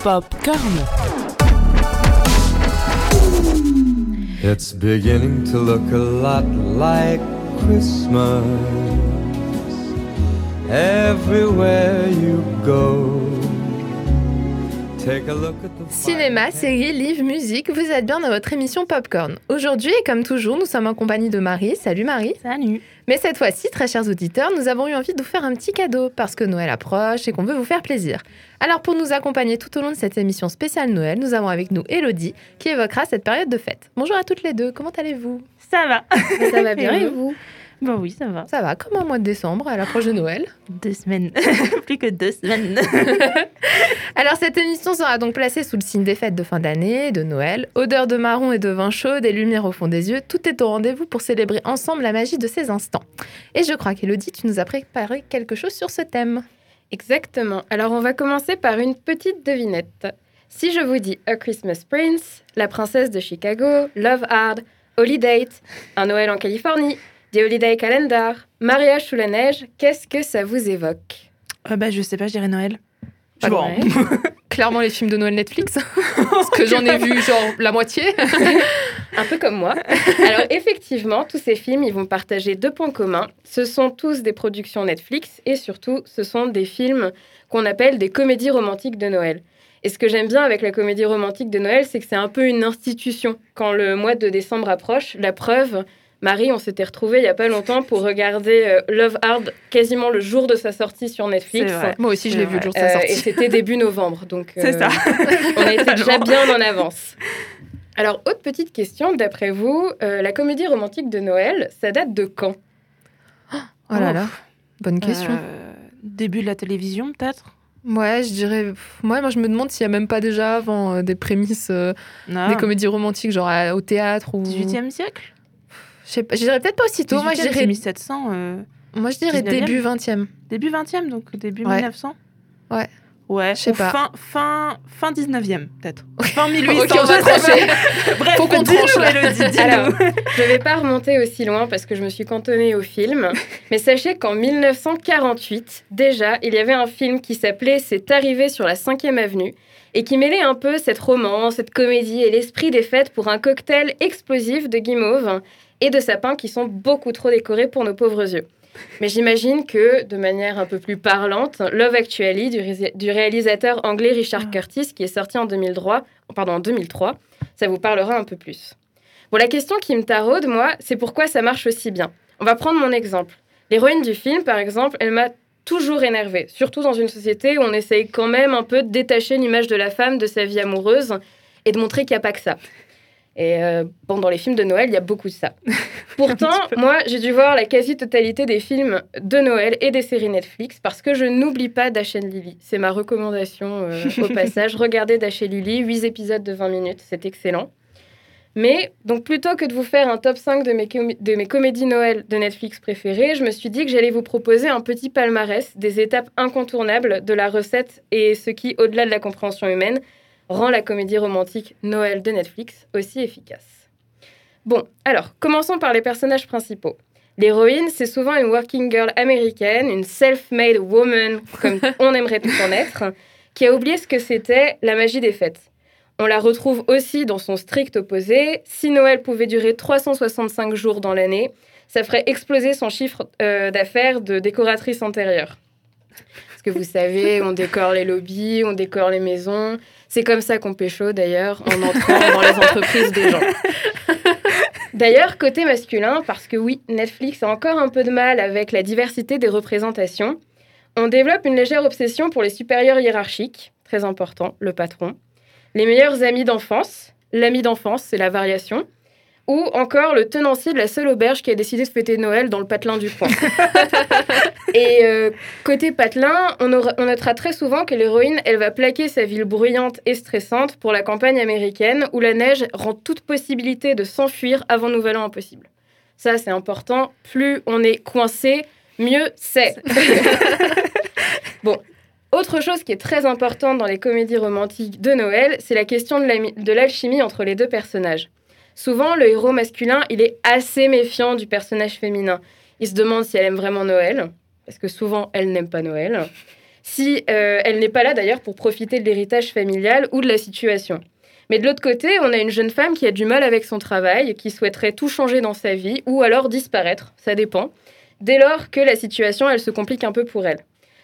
Popcorn. It's beginning to look a lot like Christmas everywhere you go. Take a look at the Cinéma, séries, livres, musique, vous êtes bien dans votre émission Popcorn. Aujourd'hui, et comme toujours, nous sommes en compagnie de Marie. Salut Marie. Salut. Mais cette fois-ci, très chers auditeurs, nous avons eu envie de vous faire un petit cadeau parce que Noël approche et qu'on veut vous faire plaisir. Alors pour nous accompagner tout au long de cette émission spéciale Noël, nous avons avec nous Elodie qui évoquera cette période de fête. Bonjour à toutes les deux, comment allez-vous? Ça va. Ça va bien et vous? Bah oui, ça va. Ça va, comme un mois de décembre à l'approche de Noël. Deux semaines. Plus que deux semaines. Alors cette émission sera donc placée sous le signe des fêtes de fin d'année, de Noël, odeur de marron et de vin chaud, des lumières au fond des yeux, tout est au rendez-vous pour célébrer ensemble la magie de ces instants. Et je crois qu'Elodie, tu nous as préparé quelque chose sur ce thème. Exactement. Alors on va commencer par une petite devinette. Si je vous dis A Christmas Prince, La princesse de Chicago, Love Hard, Holiday, Un Noël en Californie, The Holiday Calendar, Mariage sous la neige, qu'est-ce que ça vous évoque? Euh, bah je sais pas, je dirais Noël. Pas. Noël. Clairement les films de Noël Netflix, parce que j'en ai vu genre la moitié. Un peu comme moi. Alors effectivement, tous ces films, ils vont partager deux points communs. Ce sont tous des productions Netflix et surtout, ce sont des films qu'on appelle des comédies romantiques de Noël. Et ce que j'aime bien avec la comédie romantique de Noël, c'est que c'est un peu une institution. Quand le mois de décembre approche, la preuve, Marie, on s'était retrouvés il y a pas longtemps pour regarder euh, Love Hard quasiment le jour de sa sortie sur Netflix. Moi aussi je l'ai vu le jour de Euh, sa et sortie. c'était début novembre, donc C'est euh, ça. on a été déjà bien en avance. Alors, autre petite question, d'après vous, euh, la comédie romantique de Noël, ça date de quand? Oh là là, bonne question. Euh, début de la télévision, peut-être? Ouais, je dirais. Moi, moi, je me demande s'il n'y a même pas déjà avant euh, des prémices euh, des comédies romantiques, genre à- au théâtre ou. 18e siècle? Je dirais peut-être pas aussitôt. Moi, je 18e, dirais, c'est 1700. euh, moi, je dirais 19e. début 20e. Début 20e, donc début Ouais. 1900 Ouais. Ouais, Je sais pas. Fin, fin, fin 19e, peut-être. Fin 1800. Ok, on va trancher. Bref, Faut qu'on tranche, là. Élodie, dis-nous. Alors, je vais pas remonter aussi loin parce que je me suis cantonnée au film, mais sachez qu'en 1948, déjà, il y avait un film qui s'appelait C'est arrivé sur la 5e avenue et qui mêlait un peu cette romance, cette comédie et l'esprit des fêtes pour un cocktail explosif de guimauve et de sapins qui sont beaucoup trop décorés pour nos pauvres yeux. Mais j'imagine que, de manière un peu plus parlante, Love Actually du, ré- du réalisateur anglais Richard Ah. Curtis, qui est sorti en 2003, pardon, en 2003, ça vous parlera un peu plus. Bon, la question qui me taraude, moi, c'est pourquoi ça marche aussi bien. On va prendre mon exemple. L'héroïne du film, par exemple, elle m'a toujours énervée, surtout dans une société où on essaye quand même un peu de détacher l'image de la femme de sa vie amoureuse et de montrer qu'il n'y a pas que ça. Et euh, bon, dans les films de Noël, il y a beaucoup de ça. Pourtant, moi, j'ai dû voir la quasi-totalité des films de Noël et des séries Netflix parce que je n'oublie pas Dash and Lily. C'est ma recommandation euh, au passage. Regardez Dash and Lily, 8 épisodes de 20 minutes, c'est excellent. Mais donc plutôt que de vous faire un top 5 de mes, de mes comédies Noël de Netflix préférées, je me suis dit que j'allais vous proposer un petit palmarès des étapes incontournables de la recette et ce qui, au-delà de la compréhension humaine, rend la comédie romantique Noël de Netflix aussi efficace. Bon, alors, commençons par les personnages principaux. L'héroïne, c'est souvent une working girl américaine, une self-made woman, comme on aimerait tout en être, qui a oublié ce que c'était la magie des fêtes. On la retrouve aussi dans son strict opposé. Si Noël pouvait durer 365 jours dans l'année, ça ferait exploser son chiffre euh, d'affaires de décoratrice intérieure. Que vous savez, on décore les lobbies, on décore les maisons. C'est comme ça qu'on pécho d'ailleurs en entrant dans les entreprises des gens. D'ailleurs, côté masculin, parce que oui, Netflix a encore un peu de mal avec la diversité des représentations, on développe une légère obsession pour les supérieurs hiérarchiques, très important, le patron, les meilleurs amis d'enfance, l'ami d'enfance, c'est la variation, ou encore le tenancier de la seule auberge qui a décidé de fêter Noël dans le patelin du coin. Et euh, côté patelin, on, aura- on notera très souvent que l'héroïne, elle va plaquer sa ville bruyante et stressante pour la campagne américaine où la neige rend toute possibilité de s'enfuir avant Nouvel An impossible. Ça, c'est important. Plus on est coincé, mieux c'est. bon. Autre chose qui est très importante dans les comédies romantiques de Noël, c'est la question de l'alchimie entre les deux personnages. Souvent, le héros masculin, il est assez méfiant du personnage féminin. Il se demande si elle aime vraiment Noël, parce que souvent, elle n'aime pas Noël. si euh, elle n'est pas là d'ailleurs pour profiter de l'héritage familial ou de la situation. Mais de l'autre côté, on a une jeune femme qui a du mal avec son travail, qui souhaiterait tout changer dans sa vie, ou alors disparaître, ça dépend, dès lors que la situation, elle se complique un peu pour elle.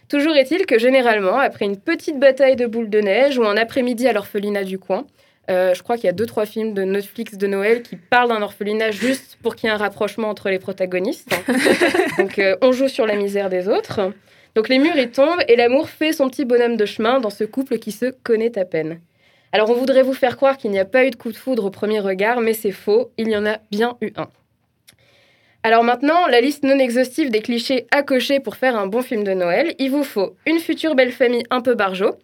Toujours est-il que généralement, après une petite bataille de boules de neige ou un après-midi à l'orphelinat du coin, euh, je crois qu'il y a deux, trois films de Netflix de Noël qui parlent d'un orphelinat juste pour qu'il y ait un rapprochement entre les protagonistes. Donc, euh, on joue sur la misère des autres. Donc, les murs, ils tombent et l'amour fait son petit bonhomme de chemin dans ce couple qui se connaît à peine. Alors, on voudrait vous faire croire qu'il n'y a pas eu de coup de foudre au premier regard, mais c'est faux. Il y en a bien eu un. Alors maintenant, la liste non exhaustive des clichés à cocher pour faire un bon film de Noël. Il vous faut une future belle famille un peu barjot.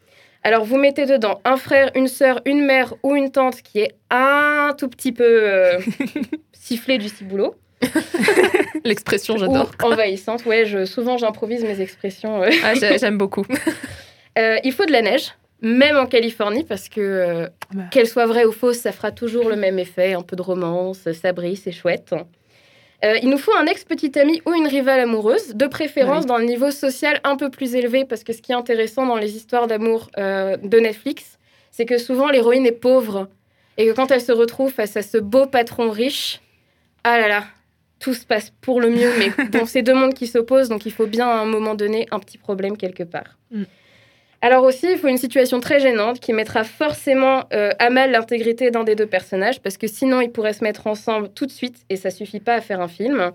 Alors vous mettez dedans un frère, une sœur, une mère ou une tante qui est un tout petit peu euh, sifflé du ciboulot. L'expression, j'adore. Envahissante. Ouais, je, souvent j'improvise mes expressions. euh. Ah, j'ai- J'aime beaucoup. Euh, il faut de la neige, même en Californie, parce que euh, Bah. qu'elle soit vraie ou fausse, ça fera toujours le même effet. Un peu de romance, ça brille, c'est chouette. Euh, il nous faut un ex-petit ami ou une rivale amoureuse, de préférence Oui. dans le niveau social un peu plus élevé, parce que ce qui est intéressant dans les histoires d'amour euh, de Netflix, c'est que souvent l'héroïne est pauvre, et que quand elle se retrouve face à ce beau patron riche, ah là là, tout se passe pour le mieux, mais bon, c'est deux mondes qui s'opposent, donc il faut bien à un moment donné un petit problème quelque part. Mm. Alors aussi, il faut une situation très gênante qui mettra forcément euh, à mal l'intégrité d'un des deux personnages, parce que sinon ils pourraient se mettre ensemble tout de suite, et ça suffit pas à faire un film.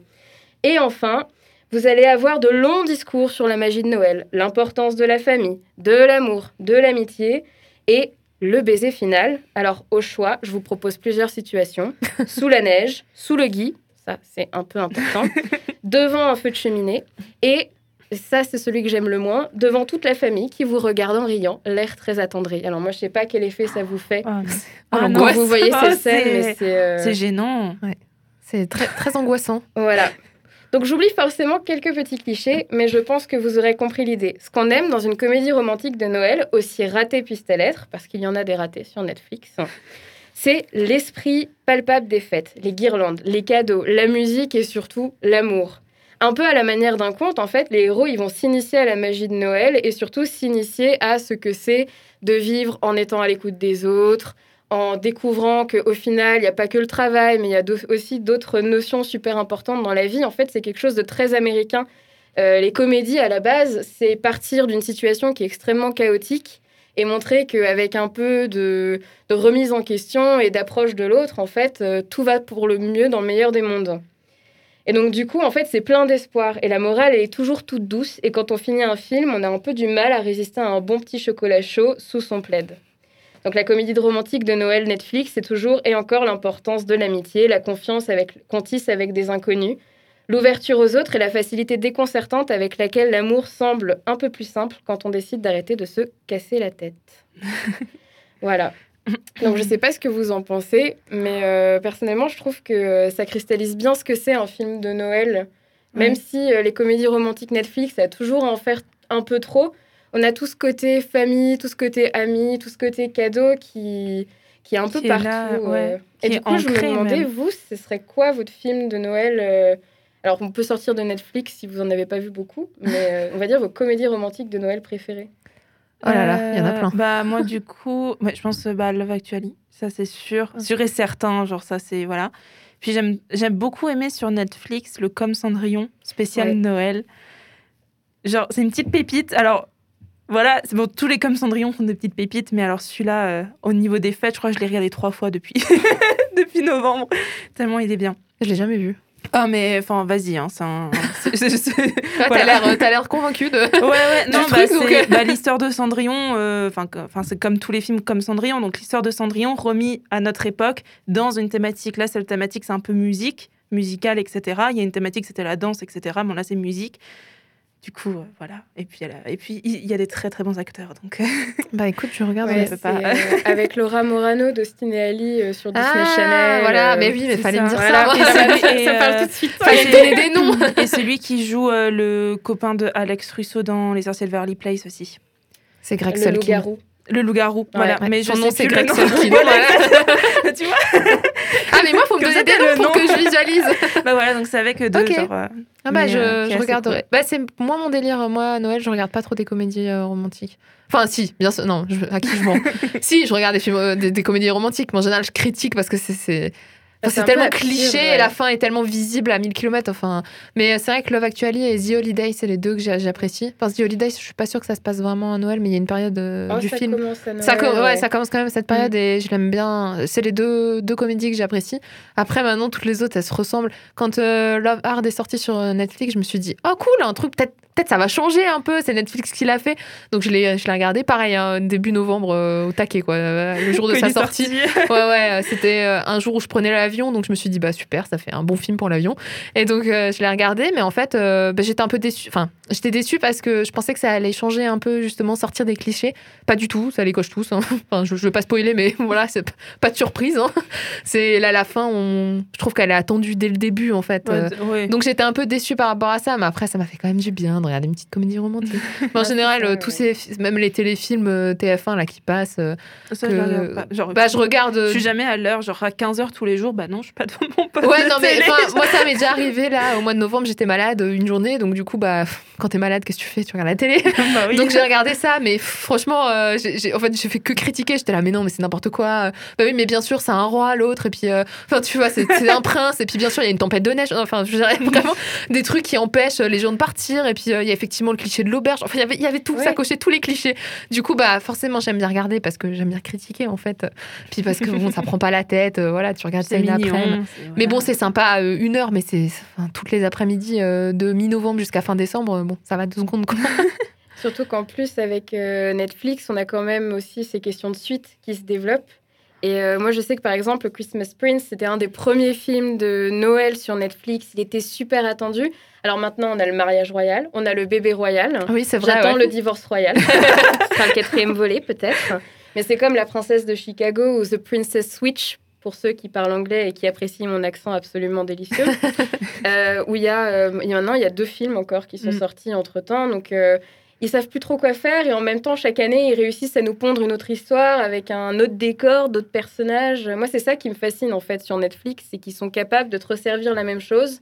Et enfin, vous allez avoir de longs discours sur la magie de Noël, l'importance de la famille, de l'amour, de l'amitié, et le baiser final. Alors au choix, je vous propose plusieurs situations. sous la neige, sous le gui, ça c'est un peu important, devant un feu de cheminée, et ça c'est celui que j'aime le moins, devant toute la famille qui vous regarde en riant, l'air très attendri. Alors moi je sais pas quel effet ça vous fait Oh. Oh, Ah, quand l'angoisse. vous voyez Oh, ces scènes, c'est- mais c'est... euh, C'est gênant. C'est très, très angoissant. Voilà. Donc j'oublie forcément quelques petits clichés, mais je pense que vous aurez compris l'idée. Ce qu'on aime dans une comédie romantique de Noël, aussi ratée puisse-t-elle être, parce qu'il y en a des ratés sur Netflix, c'est l'esprit palpable des fêtes, les guirlandes, les cadeaux, la musique et surtout l'amour. Un peu à la manière d'un conte, en fait, les héros, ils vont s'initier à la magie de Noël et surtout s'initier à ce que c'est de vivre en étant à l'écoute des autres, en découvrant qu'au final, il n'y a pas que le travail, mais il y a aussi d'autres notions super importantes dans la vie. En fait, c'est quelque chose de très américain. Euh, les comédies, à la base, c'est partir d'une situation qui est extrêmement chaotique et montrer qu'avec un peu de, de remise en question et d'approche de l'autre, en fait, euh, tout va pour le mieux dans le meilleur des mondes. Et donc, du coup, en fait, c'est plein d'espoir. Et la morale, elle est toujours toute douce. Et quand on finit un film, on a un peu du mal à résister à un bon petit chocolat chaud sous son plaid. Donc, la comédie de romantique de Noël Netflix, c'est toujours et encore l'importance de l'amitié, la confiance avec, qu'on tisse avec des inconnus, l'ouverture aux autres et la facilité déconcertante avec laquelle l'amour semble un peu plus simple quand on décide d'arrêter de se casser la tête. voilà. Donc je sais pas ce que vous en pensez, mais euh, personnellement je trouve que euh, ça cristallise bien ce que c'est un film de Noël. Même Ouais. si euh, les comédies romantiques Netflix a toujours à en faire un peu trop, on a tout ce côté famille, tout ce côté amis, tout ce côté cadeau qui, qui est un peu partout. là, euh. Et du coup je me demandais, même. vous, ce serait quoi votre film de Noël Alors on peut sortir de Netflix si vous en avez pas vu beaucoup, mais on va dire vos comédies romantiques de Noël préférées. Oh là là, il y en a Euh, plein. Bah moi du coup, ouais, je pense bah Love Actually, ça c'est sûr, sûr et certain, genre ça c'est voilà. Puis j'aime j'aime beaucoup aimer sur Netflix le Comme Cendrillon spécial Ouais. Noël. Genre c'est une petite pépite. Alors voilà, c'est bon, tous les Comme Cendrillon sont des petites pépites, mais alors celui-là euh, au niveau des fêtes, je crois que je l'ai regardé trois fois depuis depuis novembre, tellement il est bien. Je l'ai jamais vu. Ah mais enfin vas-y, hein, c'est un- Voilà. T'as l'air, euh, t'as l'air convaincu de. Ouais, ouais, non, bah, donc, c'est euh. bah, l'histoire de Cendrillon, euh, enfin, enfin, c'est comme tous les films comme Cendrillon, donc l'histoire de Cendrillon remis à notre époque dans une thématique. Là, c'est le thématique, c'est un peu musique, musicale, etc. Il y a une thématique, c'était la danse, etc. Bon, là, c'est musique. Du coup, euh, voilà. Et puis, elle a- et puis, il y a des très, très bons acteurs. Donc, euh, Bah écoute, je regarde. Ouais, pas. euh, avec Laura Morano d'Austin et Ali euh, sur Disney Ah, Channel. voilà, euh, mais oui, mais fallait ça. me dire voilà, ça. et ça, ça- ça- et, ça parle tout de suite. Fallait me donner des noms. et celui qui joue euh, le copain de Alex Russo dans Les Sorciers de Verly Place aussi. C'est Greg Le Sulkin. loup-garou. Le loup-garou, voilà. Ouais, Mais son je nom, c'est le Greg Voilà, voilà. tu vois? Ah, mais moi, faut me donner des noms pour que je visualise. bah voilà, donc c'est avec deux, Ok. genre. euh, Ah bah, Mais, je, euh, je regarderai. Bah, c'est moi mon délire. Moi, à Noël, je regarde pas trop des comédies euh, romantiques. Enfin, si, bien sûr. Non, je- à qui je mens Si, je regarde des, films, euh, des, des comédies romantiques, mais en général, je critique parce que c'est. C'est... Tellement cliché ouais. et la fin est tellement visible à 1000 km. Enfin, mais c'est vrai que Love Actually et The Holiday, c'est les deux que j'apprécie. Enfin, The Holiday, je suis pas sûre que ça se passe vraiment à Noël, mais il y a une période Oh, du ça film. commence à Ça, Noël, com- ouais, ouais. ça commence quand même cette période et je l'aime bien. C'est les deux, deux comédies que j'apprécie. Après, maintenant, toutes les autres, elles se ressemblent. Quand euh, Love Hard est sorti sur euh, Netflix, je me suis dit, oh cool, un truc, peut-être peut ça va changer un peu. C'est Netflix qui l'a fait. Donc, je l'ai je l'ai regardé, pareil, hein, début novembre, euh, au taquet, quoi. euh, Le jour de sa sortie. sorti. Ouais, ouais, euh, c'était un jour où je prenais l'avion, donc je me suis dit, bah super, ça fait un bon film pour l'avion. Et donc, euh, je l'ai regardé, mais en fait, bah, j'étais un peu déçue. Enfin, j'étais déçue parce que je pensais que ça allait changer un peu, justement, sortir des clichés. Pas du tout, ça les coche tous. hein. Enfin, je, je veux pas spoiler, mais voilà, c'est pas de surprise. hein. C'est là, la fin, on... je trouve qu'elle est attendue dès le début, en fait. Ouais, ouais. donc j'étais un peu déçue par rapport à ça, mais après ça m'a fait quand même du bien de regarder une petite comédie romantique. En général, euh, tous ces, même les téléfilms euh, TF1 là qui passent, euh, Ça, que- je regarde pas. Genre, bah je regarde. je suis jamais à l'heure, genre à 15h tous les jours. Bah non, je suis pas devant mon poste. Ouais, de non, mais moi, ça m'est déjà arrivé là. Au mois de novembre, j'étais malade une journée. Donc, du coup, bah, quand t'es malade, qu'est-ce que tu fais? Tu regardes la télé. Bah oui. Donc, j'ai regardé ça. Mais franchement, euh, j'ai, j'ai- en fait, j'ai fait que critiquer. J'étais là, mais non, mais c'est n'importe quoi. Bah oui, mais bien sûr, c'est un roi, l'autre. Et puis, enfin, tu vois, c'est un prince. Et puis, bien sûr, il y a une tempête de neige. Enfin, je dirais vraiment des trucs qui empêchent les gens de partir. Et puis, euh, il y a effectivement le cliché de l'auberge. Enfin, il y avait- il y avait tout. Ça cochait tous les clichés. Du coup, bah, forcément, j'aime bien regarder parce que j'aime bien critiquer, en fait. Puis, parce que bon, ça prend pas la tête. euh, voilà, tu regardes ça c'est une mignon. après-midi. c'est- Mais voilà. bon, c'est sympa, euh, une heure, mais c'est enfin, toutes les après-midi euh, de mi-novembre jusqu'à fin décembre. Bon, ça va deux secondes. Quoi. Surtout qu'en plus, avec euh, Netflix, on a quand même aussi ces questions de suite qui se développent. Et euh, moi, je sais que par exemple, Christmas Prince, c'était un des premiers films de Noël sur Netflix. Il était super attendu. Alors maintenant, on a le mariage royal, on a le bébé royal. Oui, c'est vrai. J'attends ouais. le divorce royal. Ce sera le quatrième volet, peut-être. Mais c'est comme La princesse de Chicago ou The Princess Switch, pour ceux qui parlent anglais et qui apprécient mon accent absolument délicieux. Euh, où il y a, euh, il y a maintenant, il y a deux films encore qui sont Mm. sortis entre-temps. Donc, euh, ils savent plus trop quoi faire. Et en même temps, chaque année, ils réussissent à nous pondre une autre histoire avec un autre décor, d'autres personnages. Moi, c'est ça qui me fascine, en fait, sur Netflix. C'est qu'ils sont capables de te resservir la même chose.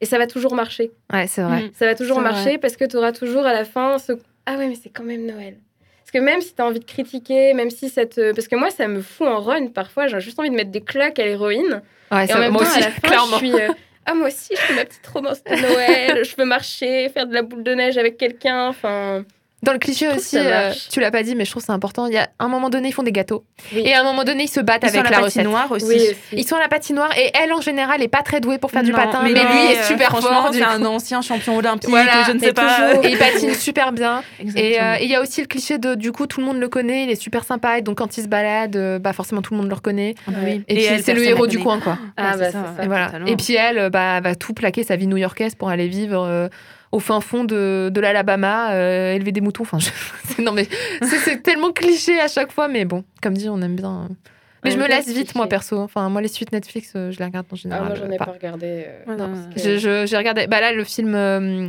Et ça va toujours marcher. Ouais, c'est vrai. Mm. Ça va toujours marcher vrai. parce que tu auras toujours à la fin ce Ah ouais, mais c'est quand même Noël. Parce que même si tu as envie de critiquer, même si ça te. Parce que moi, ça me fout en run parfois, j'ai juste envie de mettre des claques à l'héroïne. Ouais, Et en même moi temps, aussi, à la fin, clairement. je suis. euh, ah, moi aussi, je fais ma petite romance de Noël, je veux marcher, faire de la boule de neige avec quelqu'un. Enfin. Dans le cliché aussi, euh, tu l'as pas dit, mais je trouve que c'est important. Il y a un moment donné, ils font des gâteaux. Oui. Et à un moment donné, ils se battent Ils sont avec à la, la recette. patinoire aussi. Oui, aussi. Ils sont à la patinoire et elle, en général, est pas très douée pour faire du patin. Mais, non, lui est euh, super franchement, fort. C'est un ancien champion olympique, Voilà, je ne mais sais pas. toujours. Et il patine super bien. Et euh, et il y a aussi le cliché de, du coup, tout le monde le connaît, il est super sympa. Et donc, quand il se balade, bah, forcément, tout le monde le reconnaît. Ah bah oui. Et, puis, elle, c'est le héros du coin, quoi. Ah, Ouais, bah. Et voilà. totalement. Et puis elle bah, va tout plaquer sa vie new-yorkaise pour aller vivre au fin fond de, de l'Alabama, euh, élever des moutons. Enfin, je- non mais c'est c'est tellement cliché à chaque fois, mais bon, comme dit, on aime bien. euh. Mais On je me laisse vite, moi perso. Enfin, moi, les suites Netflix, euh, je les regarde en Ah, général. moi, j'en ai pas pas. regardé. euh, non, que- Je- je- J'ai regardé. Bah là, le film. euh,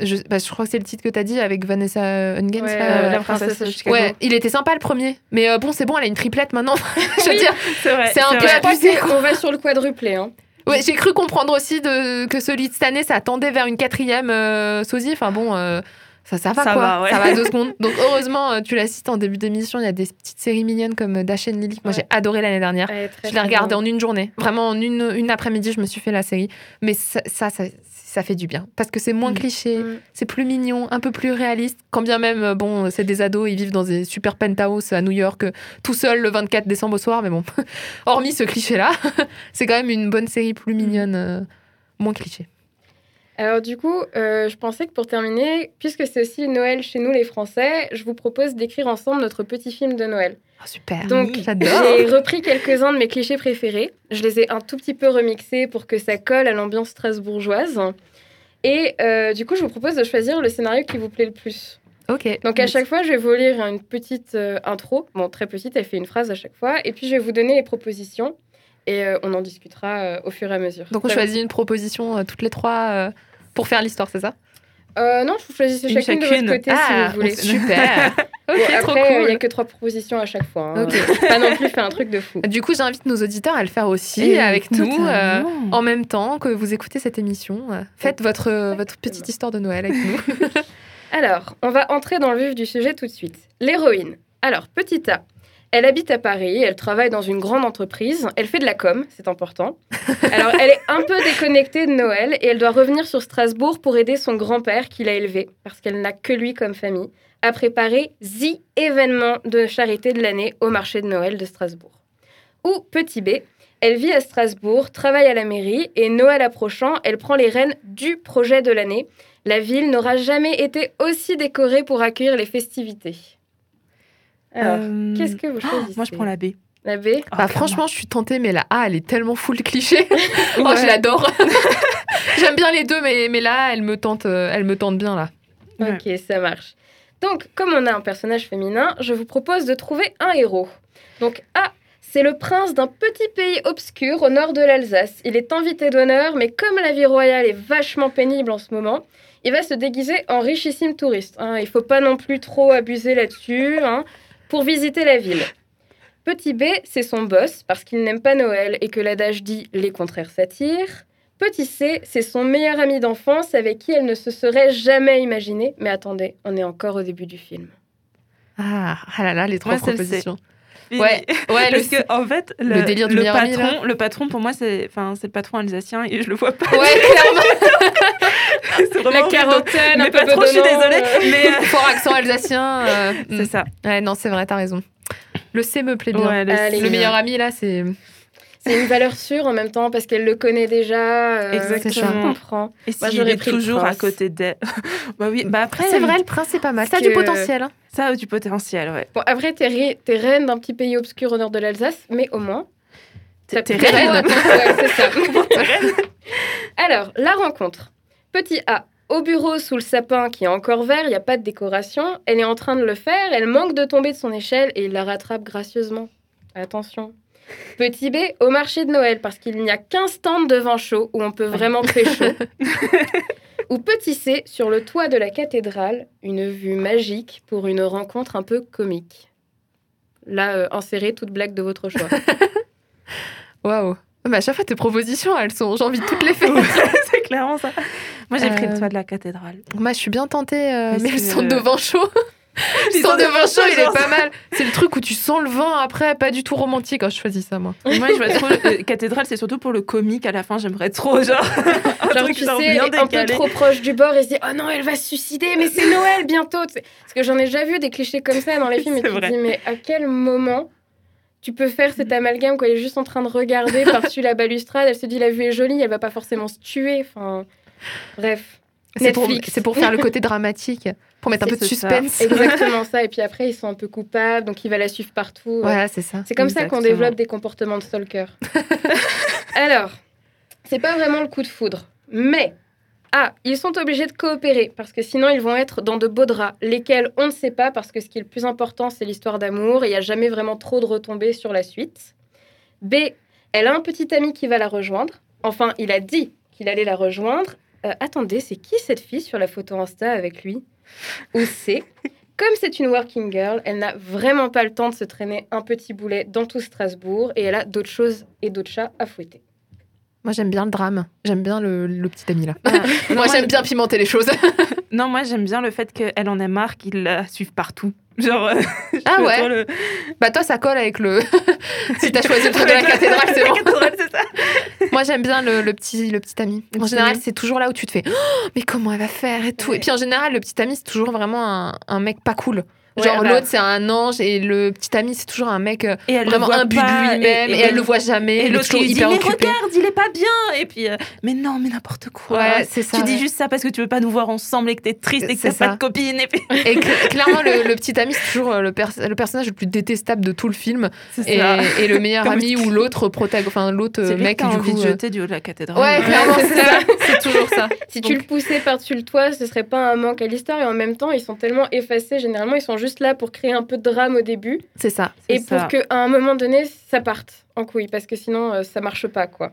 je, bah, je crois que c'est le titre que tu as dit avec Vanessa Hudgens. Ouais, euh, La princesse de Chicago. Ouais, il était sympa le premier. Mais euh, bon, c'est bon, elle a une triplette maintenant. je veux Oui. dire, C'est vrai. C'est un peu abusé, qu'on va sur le quadruplé. Hein. Ouais, j'ai cru comprendre aussi de, que celui de cette année, ça tendait vers une quatrième euh, sosie. Enfin bon, euh, ça, ça va Ça quoi. va, ouais. Ça va deux secondes. Donc heureusement, euh, tu l'as cité en début d'émission, il y a des petites séries mignonnes comme euh, Dash and Lily que moi Ouais. j'ai adoré l'année dernière. Je l'ai regardée en une journée. Vraiment, en une, une après-midi, je me suis fait la série. Mais ça, ça, ça, ça fait du bien. Parce que c'est moins Mm. cliché, Mm. c'est plus mignon, un peu plus réaliste. Quand bien même, euh, bon, c'est des ados, ils vivent dans des super penthouses à New York, euh, tout seuls le 24 décembre au soir. Mais bon, hormis ce cliché-là, c'est quand même une bonne série plus mignonne, euh, moins cliché. Alors du coup, euh, je pensais que pour terminer, puisque c'est aussi Noël chez nous les Français, je vous propose d'écrire ensemble notre petit film de Noël. Ah, super. Donc, j'adore. J'ai repris quelques-uns de mes clichés préférés. Je les ai un tout petit peu remixés pour que ça colle à l'ambiance strasbourgeoise. Et euh, du coup, je vous propose de choisir le scénario qui vous plaît le plus. Ok. Donc à chaque fois, je vais vous lire une petite euh, intro. Bon, très petite, elle fait une phrase à chaque fois. Et puis, je vais vous donner les propositions. Et euh, on en discutera euh, au fur et à mesure. Donc on choisit une proposition euh, toutes les trois pour faire l'histoire, c'est ça? Euh, non, vous choisissez Une chacune, de chacune. votre côté Ah, si vous voulez. super. Bon, ok, trop il cool. n'y a que trois propositions à chaque fois. hein. Ok. J'ai Pas non plus fait un truc de fou. Du coup, j'invite nos auditeurs à le faire aussi Et avec nous. euh, en même temps que vous écoutez cette émission, Euh, faites votre, euh, votre petite histoire de Noël avec nous. Alors, on va entrer dans le vif du sujet tout de suite. L'héroïne. Alors, petit A. Elle habite à Paris, elle travaille dans une grande entreprise, elle fait de la com, c'est important. Alors, elle est un peu déconnectée de Noël et elle doit revenir sur Strasbourg pour aider son grand-père qui l'a élevé, parce qu'elle n'a que lui comme famille, à préparer The événement de charité de l'année au marché de Noël de Strasbourg. Ou petit B, elle vit à Strasbourg, travaille à la mairie et Noël approchant, elle prend les rênes du projet de l'année. La ville n'aura jamais été aussi décorée pour accueillir les festivités. Alors, Euh, qu'est-ce que vous oh, choisissez Moi, je prends la B. La B Ah, Bah, franchement, je suis tentée, mais la A, elle est tellement full cliché. oh, Ouais. je l'adore. J'aime bien les deux, mais, mais là, elle me tente, euh, elle me tente bien là. Ouais. Ok, ça marche. Donc, comme on a un personnage féminin, je vous propose de trouver un héros. Donc, A, c'est le prince d'un petit pays obscur au nord de l'Alsace. Il est invité d'honneur, mais comme la vie royale est vachement pénible en ce moment, il va se déguiser en richissime touriste. hein. Il faut pas non plus trop abuser là-dessus hein, pour visiter la ville. Petit B, c'est son boss parce qu'il n'aime pas Noël et que l'adage dit les contraires s'attirent. Petit C, c'est son meilleur ami d'enfance avec qui elle ne se serait jamais imaginée. Mais attendez, on est encore au début du film. Ah, ah là là, les trois Moi, propositions. Ouais, ouais, le Parce que, en fait, le, le délire du le ami, patron, le patron, pour moi, c'est enfin, c'est le patron alsacien et je le vois pas. Ouais, clairement. La quarantaine, un peu trop, je suis désolée. euh. Mais euh, Fort accent alsacien. euh, c'est ça. Ouais, non, c'est vrai, t'as raison. Le C me plaît bien. Ouais, le. Le meilleur ami, là, c'est. C'est une valeur sûre en même temps parce qu'elle le connaît déjà. euh, Exactement. Je comprends. Et Moi, s'il j'aurais est pris toujours à côté d'elle. bah oui, bah après. C'est vrai, le prince, c'est pas mal. Ça a du potentiel. hein. Ça a du potentiel, ouais. Bon, après, t'es, ri- t'es reine d'un petit pays obscur au nord de l'Alsace, mais au moins. T'es- t'es reine. Ouais, c'est ça. Alors, la rencontre. Petit A. Au bureau, sous le sapin qui est encore vert, il n'y a pas de décoration. Elle est en train de le faire, elle manque de tomber de son échelle et il la rattrape gracieusement. Attention. Petit B, au marché de Noël, parce qu'il n'y a qu'un stand de vin chaud où on peut vraiment pécho. Ou petit C, sur le toit de la cathédrale, une vue magique pour une rencontre un peu comique. Là, euh, insérez toute blague de votre choix. Waouh. Mais à chaque fois, tes propositions, elles sont. J'ai envie de toutes les faire. c'est clairement ça. Moi, j'ai pris Euh, le toit de la cathédrale. Moi, je suis bien tentée, euh, mais le que- centre de vin chaud. le Les centre de centres de vin vin chaud, il est pas mal. C'est le truc où tu sens le vin après, pas du tout romantique. quand je choisis ça, moi. Moi, je vois trop. le- cathédrale, c'est surtout pour le comique à la fin. J'aimerais trop, genre. un Genre, truc tu genre sais, bien un peu trop proche du bord et se dit Oh non, elle va se suicider, mais c'est Noël bientôt. Parce que j'en ai déjà vu des clichés comme ça dans les films et C'est tu te vrai. dis Mais à quel moment tu peux faire cet amalgame quand elle est juste en train de regarder par-dessus la balustrade Elle se dit La vue est jolie, elle va pas forcément se tuer. Enfin, bref. C'est pour, Netflix. c'est pour faire le côté dramatique, pour mettre un peu de ça. suspense. Exactement ça. Et puis après, ils sont un peu coupables, donc il va la suivre partout. Voilà, c'est ça. C'est comme ça qu'on développe des comportements de stalker. Alors, c'est pas vraiment le coup de foudre, mais ah, ils sont obligés de coopérer parce que sinon ils vont être dans de beaux draps, lesquels on ne sait pas parce que ce qui est le plus important c'est l'histoire d'amour et il n'y a jamais vraiment trop de retombées sur la suite. B, elle a un petit ami qui va la rejoindre. Enfin, il a dit qu'il allait la rejoindre. Euh, attendez, c'est qui cette fille sur la photo Insta avec lui? Ou C, comme c'est une working girl, elle n'a vraiment pas le temps de se traîner un petit boulet dans tout Strasbourg et elle a d'autres choses et d'autres chats à fouetter. Moi, j'aime bien le drame. J'aime bien le, le petit ami là. Ah, non, moi, j'aime bien pimenter les choses. Non, moi, j'aime bien le fait qu'elle en ait marre qu'ils la suivent partout. Genre. euh, Ah ouais le- bah, toi, ça colle avec le. si t'as choisi le truc de la cathédrale, c'est La bon. cathédrale, c'est ça. Moi, j'aime bien le, le petit, le petit ami. Le En petit général, c'est toujours là où tu te fais Oh, Mais comment elle va faire et tout. Ouais. Et puis en général, le petit ami, c'est toujours vraiment un, un mec pas cool. Genre l'autre, c'est un ange et le petit ami, c'est toujours un mec euh, Et elle le vraiment imbu de lui-même et, elle le voit jamais. Et il est l'autre il dit mais occupé. regarde, il est pas bien. Et puis euh, mais non, mais n'importe quoi. Ouais, c'est ça. tu dis juste ça parce que tu veux pas nous voir ensemble et que t'es triste et que C'est t'as pas de copine. Et puis Et cl- clairement, le, le petit ami, c'est toujours euh, le, pers- le personnage le plus détestable de tout le film. Et, et le meilleur ami ou l'autre protagoniste, enfin l'autre mec t'as du coup. jeter du haut de la cathédrale. Ouais, clairement, c'est ça. Ça. Si tu le poussais par-dessus le toit, ce serait pas un manque à l'histoire et en même temps, ils sont tellement effacés. Généralement, ils sont juste là pour créer un peu de drame au début C'est ça. et pour qu'à un moment donné, ça parte en couille parce que sinon, euh, ça marche pas quoi.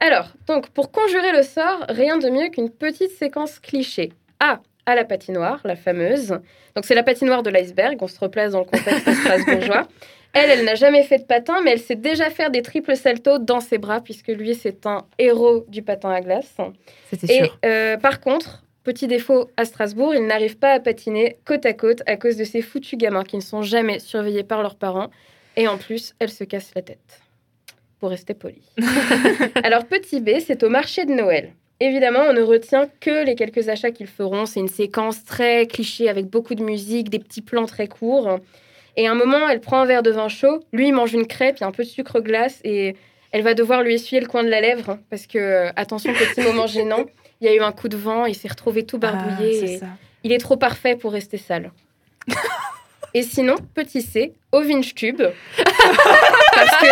Alors, donc, pour conjurer le sort, rien de mieux qu'une petite séquence cliché. A. à la patinoire, la fameuse. Donc c'est la patinoire de l'iceberg, on se replace dans le contexte strasbourgeois. Elle, elle n'a jamais fait de patin, mais elle sait déjà faire des triples saltos dans ses bras, puisque lui, c'est un héros du patin à glace. C'était Et sûr. euh, par contre, petit défaut à Strasbourg, il n'arrive pas à patiner côte à côte à cause de ces foutus gamins qui ne sont jamais surveillés par leurs parents. Et en plus, elle se casse la tête. Pour rester poli. Alors, petit B, c'est au marché de Noël. Évidemment, on ne retient que les quelques achats qu'ils feront. C'est une séquence très cliché avec beaucoup de musique, des petits plans très courts. Et à un moment, elle prend un verre de vin chaud. Lui, il mange une crêpe, il y a un peu de sucre glace et elle va devoir lui essuyer le coin de la lèvre hein, parce que, euh, attention, petit moment gênant, il y a eu un coup de vent, il s'est retrouvé tout barbouillé. Ah, c'est et ça. il est trop parfait pour rester sale. Et sinon, petit C, au Vinchtube. parce que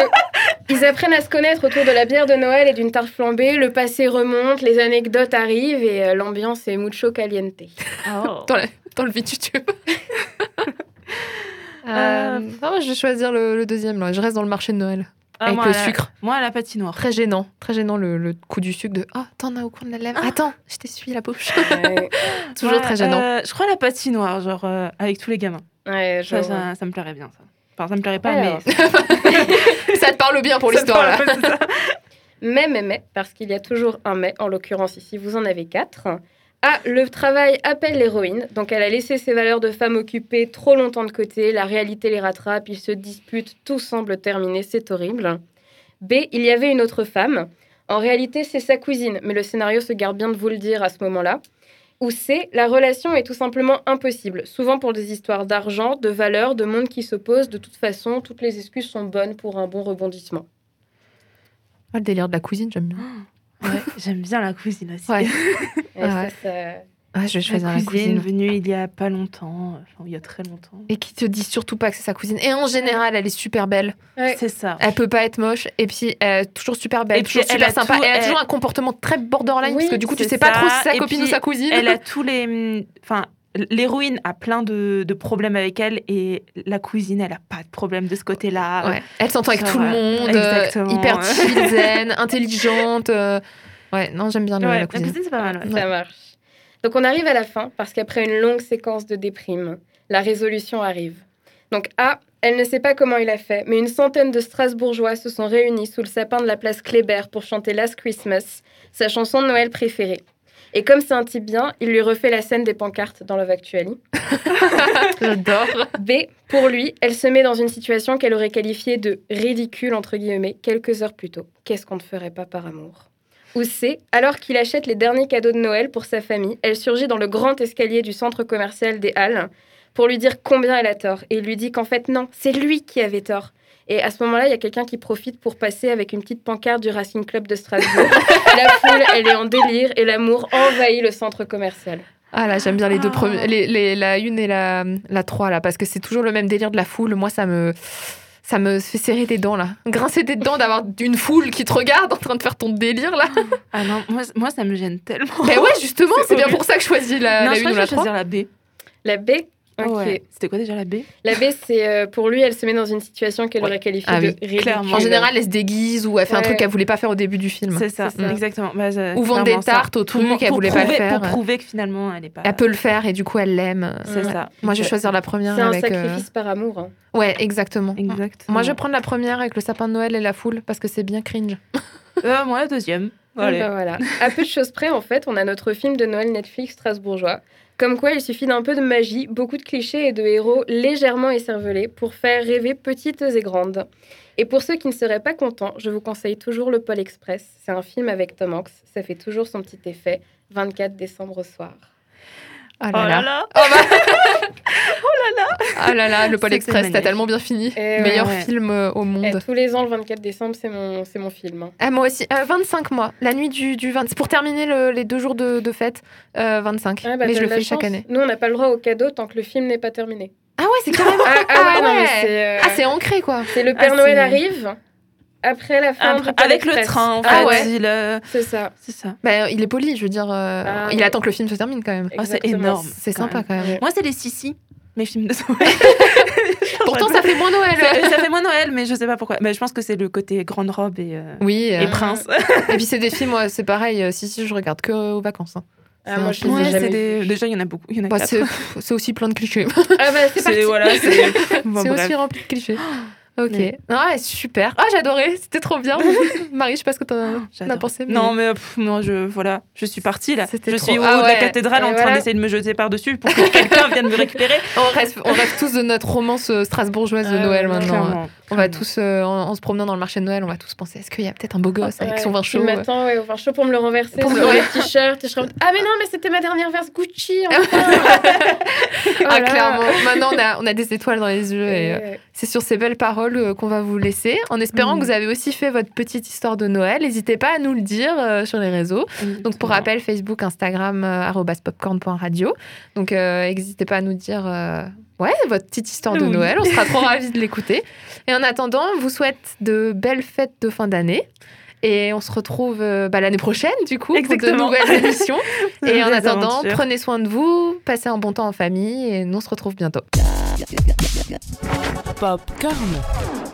ils apprennent à se connaître autour de la bière de Noël et d'une tarte flambée. Le passé remonte, les anecdotes arrivent et euh, l'ambiance est mucho caliente. Dans, la- dans le YouTube. Euh, Euh, non, je vais choisir le, le deuxième. Là. Je reste dans le marché de Noël. Ah, avec moi, le la- sucre. Moi, à la patinoire. Très gênant. Très gênant le, le coup du sucre de Ah, t'en as au coin de la lèvre. Attends, je t'essuie la bouche. Ouais, Toujours Ouais, très gênant. euh, je crois la patinoire, genre euh, avec tous les gamins. ouais, Ça, vois. ça, ça me plairait bien, ça. Enfin, ça me plairait pas, mais. ça te parle bien pour l'histoire là. Mais, mais, mais, parce qu'il y a toujours un mais, en l'occurrence ici, vous en avez quatre. Ah, le travail appelle l'héroïne, donc elle a laissé ses valeurs de femme occupée trop longtemps de côté, la réalité les rattrape, ils se disputent, tout semble terminé, c'est horrible. B, il y avait une autre femme. En réalité, c'est sa cousine, mais le scénario se garde bien de vous le dire à ce moment-là. Ou C, la relation est tout simplement impossible, souvent pour des histoires d'argent, de valeurs, de monde qui s'opposent, de toute façon, toutes les excuses sont bonnes pour un bon rebondissement. Ah, le délire de la cousine, j'aime bien. Ouais, J'aime bien la cousine aussi. Ouais. Ah, je vais choisir la la cousine cousine. venue il y a pas longtemps, enfin il y a très longtemps. Et qui te dit surtout pas que c'est sa cousine. Et en général, elle est super belle. Ouais. C'est ça. Elle peut pas être moche. Et puis, elle est toujours super belle. Et puis, toujours elle super a sympa. tout- et elle a toujours un comportement très borderline. Oui, parce que du coup, tu sais pas trop si c'est sa Et copine puis, ou sa cousine. Elle a tous les. Enfin, l'héroïne a plein de, de problèmes avec elle et la cousine, elle a pas de problème de ce côté-là. Ouais. Elle s'entend avec tout le monde. Exactement. euh, hyper chill, zen, intelligente. euh, Ouais, non, j'aime bien le- Ouais, la la cousine. cousine, c'est pas mal. ouais. Ça marche. Donc on arrive à la fin parce qu'après une longue séquence de déprime, la résolution arrive. Donc A, elle ne sait pas comment il a fait, mais une centaine de Strasbourgeois se sont réunis sous le sapin de la place Kléber pour chanter Last Christmas, sa chanson de Noël préférée. Et comme c'est un type bien, il lui refait la scène des pancartes dans Love Actually. J'adore. B, pour lui, elle se met dans une situation qu'elle aurait qualifiée de ridicule, entre guillemets, quelques heures plus tôt. Qu'est-ce qu'on ne ferait pas par amour? Ou C, alors qu'il achète les derniers cadeaux de Noël pour sa famille, elle surgit dans le grand escalier du centre commercial des Halles pour lui dire combien elle a tort. Et il lui dit qu'en fait, non, c'est lui qui avait tort. Et à ce moment-là, il y a quelqu'un qui profite pour passer avec une petite pancarte du Racing Club de Strasbourg. la foule, elle est en délire et l'amour envahit le centre commercial. Ah là, j'aime bien les deux Ah. premiers, les, les- la une et la, la 3 là, parce que c'est toujours le même délire de la foule. Moi, ça me, ça me fait serrer des dents là. Grincer des dents d'avoir une foule qui te regarde en train de faire ton délire là. Ah non, moi, moi, ça me gêne tellement. Mais ouais, justement, C'est bien pour ça que je choisis la, non, la je une ou la vais 3. choisir la B. La B, ok. Ouais. C'était quoi déjà la B? La B, c'est euh, pour lui, elle se met dans une situation qu'elle Ouais. aurait qualifiée Ah de oui, ridicule. clairement. En général, elle se déguise ou elle fait un truc qu'elle voulait pas faire au début du film. C'est ça, exactement. Bah, Ou clairement des ça. tartes au truc, elle pour voulait pas le faire. Pour prouver que finalement, elle est pas. Elle peut le faire et du coup, elle l'aime. C'est Ouais. ça. Moi, je vais choisir la première C'est un euh, sacrifice par amour. hein. Ouais, exactement. Exact. Moi, je vais prendre la première avec le sapin de Noël et la foule parce que c'est bien cringe. Euh, moi, la deuxième. Allez. Bah voilà. À peu de choses près, en fait, on a notre film de Noël Netflix strasbourgeois. Comme quoi, il suffit d'un peu de magie, beaucoup de clichés et de héros légèrement écervelés pour faire rêver petites et grandes. Et pour ceux qui ne seraient pas contents, je vous conseille toujours Le Pôle Express. C'est un film avec Tom Hanks. Ça fait toujours son petit effet. 24 décembre au soir. Ah Oh là là là. là. Ah là là, le Pôle Express, t'as tellement bien fini. Et Meilleur ouais. film euh, au Et monde. tous les ans, le 24 décembre, c'est mon, c'est mon film. hein. Ah, moi aussi. Euh, 25 mois. La nuit du, du 20. C'est pour terminer le- les deux jours de, de fête. euh, 25. Ouais, bah, mais je le fais chaque année. Nous, on n'a pas le droit au cadeau tant que le film n'est pas terminé. Ah ouais, c'est carrément. Ah, ah ouais, non, mais ouais. c'est. euh, Ah, c'est ancré quoi. c'est le Père Ah, Noël arrive après la fin Après- du Pôle avec le train, en fait. Ah ouais. euh, C'est ça. C'est ça. Bah, il est poli, je veux dire. euh, Ah, il attend que le film se termine quand même. Oh, c'est énorme. C'est sympa même. quand même. Ouais. Moi, c'est les Sissi, mes films de Noël. Pourtant, ça fait moins Noël. ça, fait moins Noël, mais je sais pas pourquoi. Mais je pense que c'est le côté grande robe et, euh, Oui, euh, et prince. et puis c'est des films, c'est pareil. euh, si, si, je regarde que aux vacances. hein. Ah, moi, je Ouais, jamais c'est des- Déjà, il y en a beaucoup. Il y en a Bah, quatre. c'est aussi plein de clichés. Ah bah, c'est voilà, aussi rempli de clichés. Ok. Ah, super. Ah, j'ai adoré. C'était trop bien. Marie, je sais pas ce que t'en as J'adore. pensé. mais- Non, mais pff, non, je voilà, je suis partie là. C'était Je trop- suis au Ah haut de ouais. la cathédrale Et en train d'essayer de me jeter par dessus pour que quelqu'un vienne me récupérer. On rêve, on rêve tous de notre romance euh, strasbourgeoise de Ah, Noël maintenant. Clairement, On va tous, euh, en, en se promenant dans le marché de Noël, on va tous penser est-ce qu'il y a peut-être un beau gosse avec Ouais, son vin chaud euh, m'attend, ouais, au vin chaud pour me le renverser Pour me sur le- le t-shirt. Et je ah mais non, mais c'était ma dernière verse Gucci. Ah, Voilà. clairement. Maintenant, on a, on a des étoiles dans les yeux et euh, c'est sur ces belles paroles euh, qu'on va vous laisser. En espérant Mhm. que vous avez aussi fait votre petite histoire de Noël. N'hésitez pas à nous le dire euh, sur les réseaux. Donc pour rappel, Facebook, Instagram, euh, popcorn.radio. Donc euh, n'hésitez pas à nous dire ouais, votre petite histoire de Oui. Noël. On sera trop ravis de l'écouter. Et en attendant, on vous souhaite de belles fêtes de fin d'année. Et on se retrouve euh, bah, l'année prochaine, du coup, pour de nouvelles émissions. Et en attendant, aventures. prenez soin de vous, passez un bon temps en famille et nous on se retrouve bientôt. Popcorn.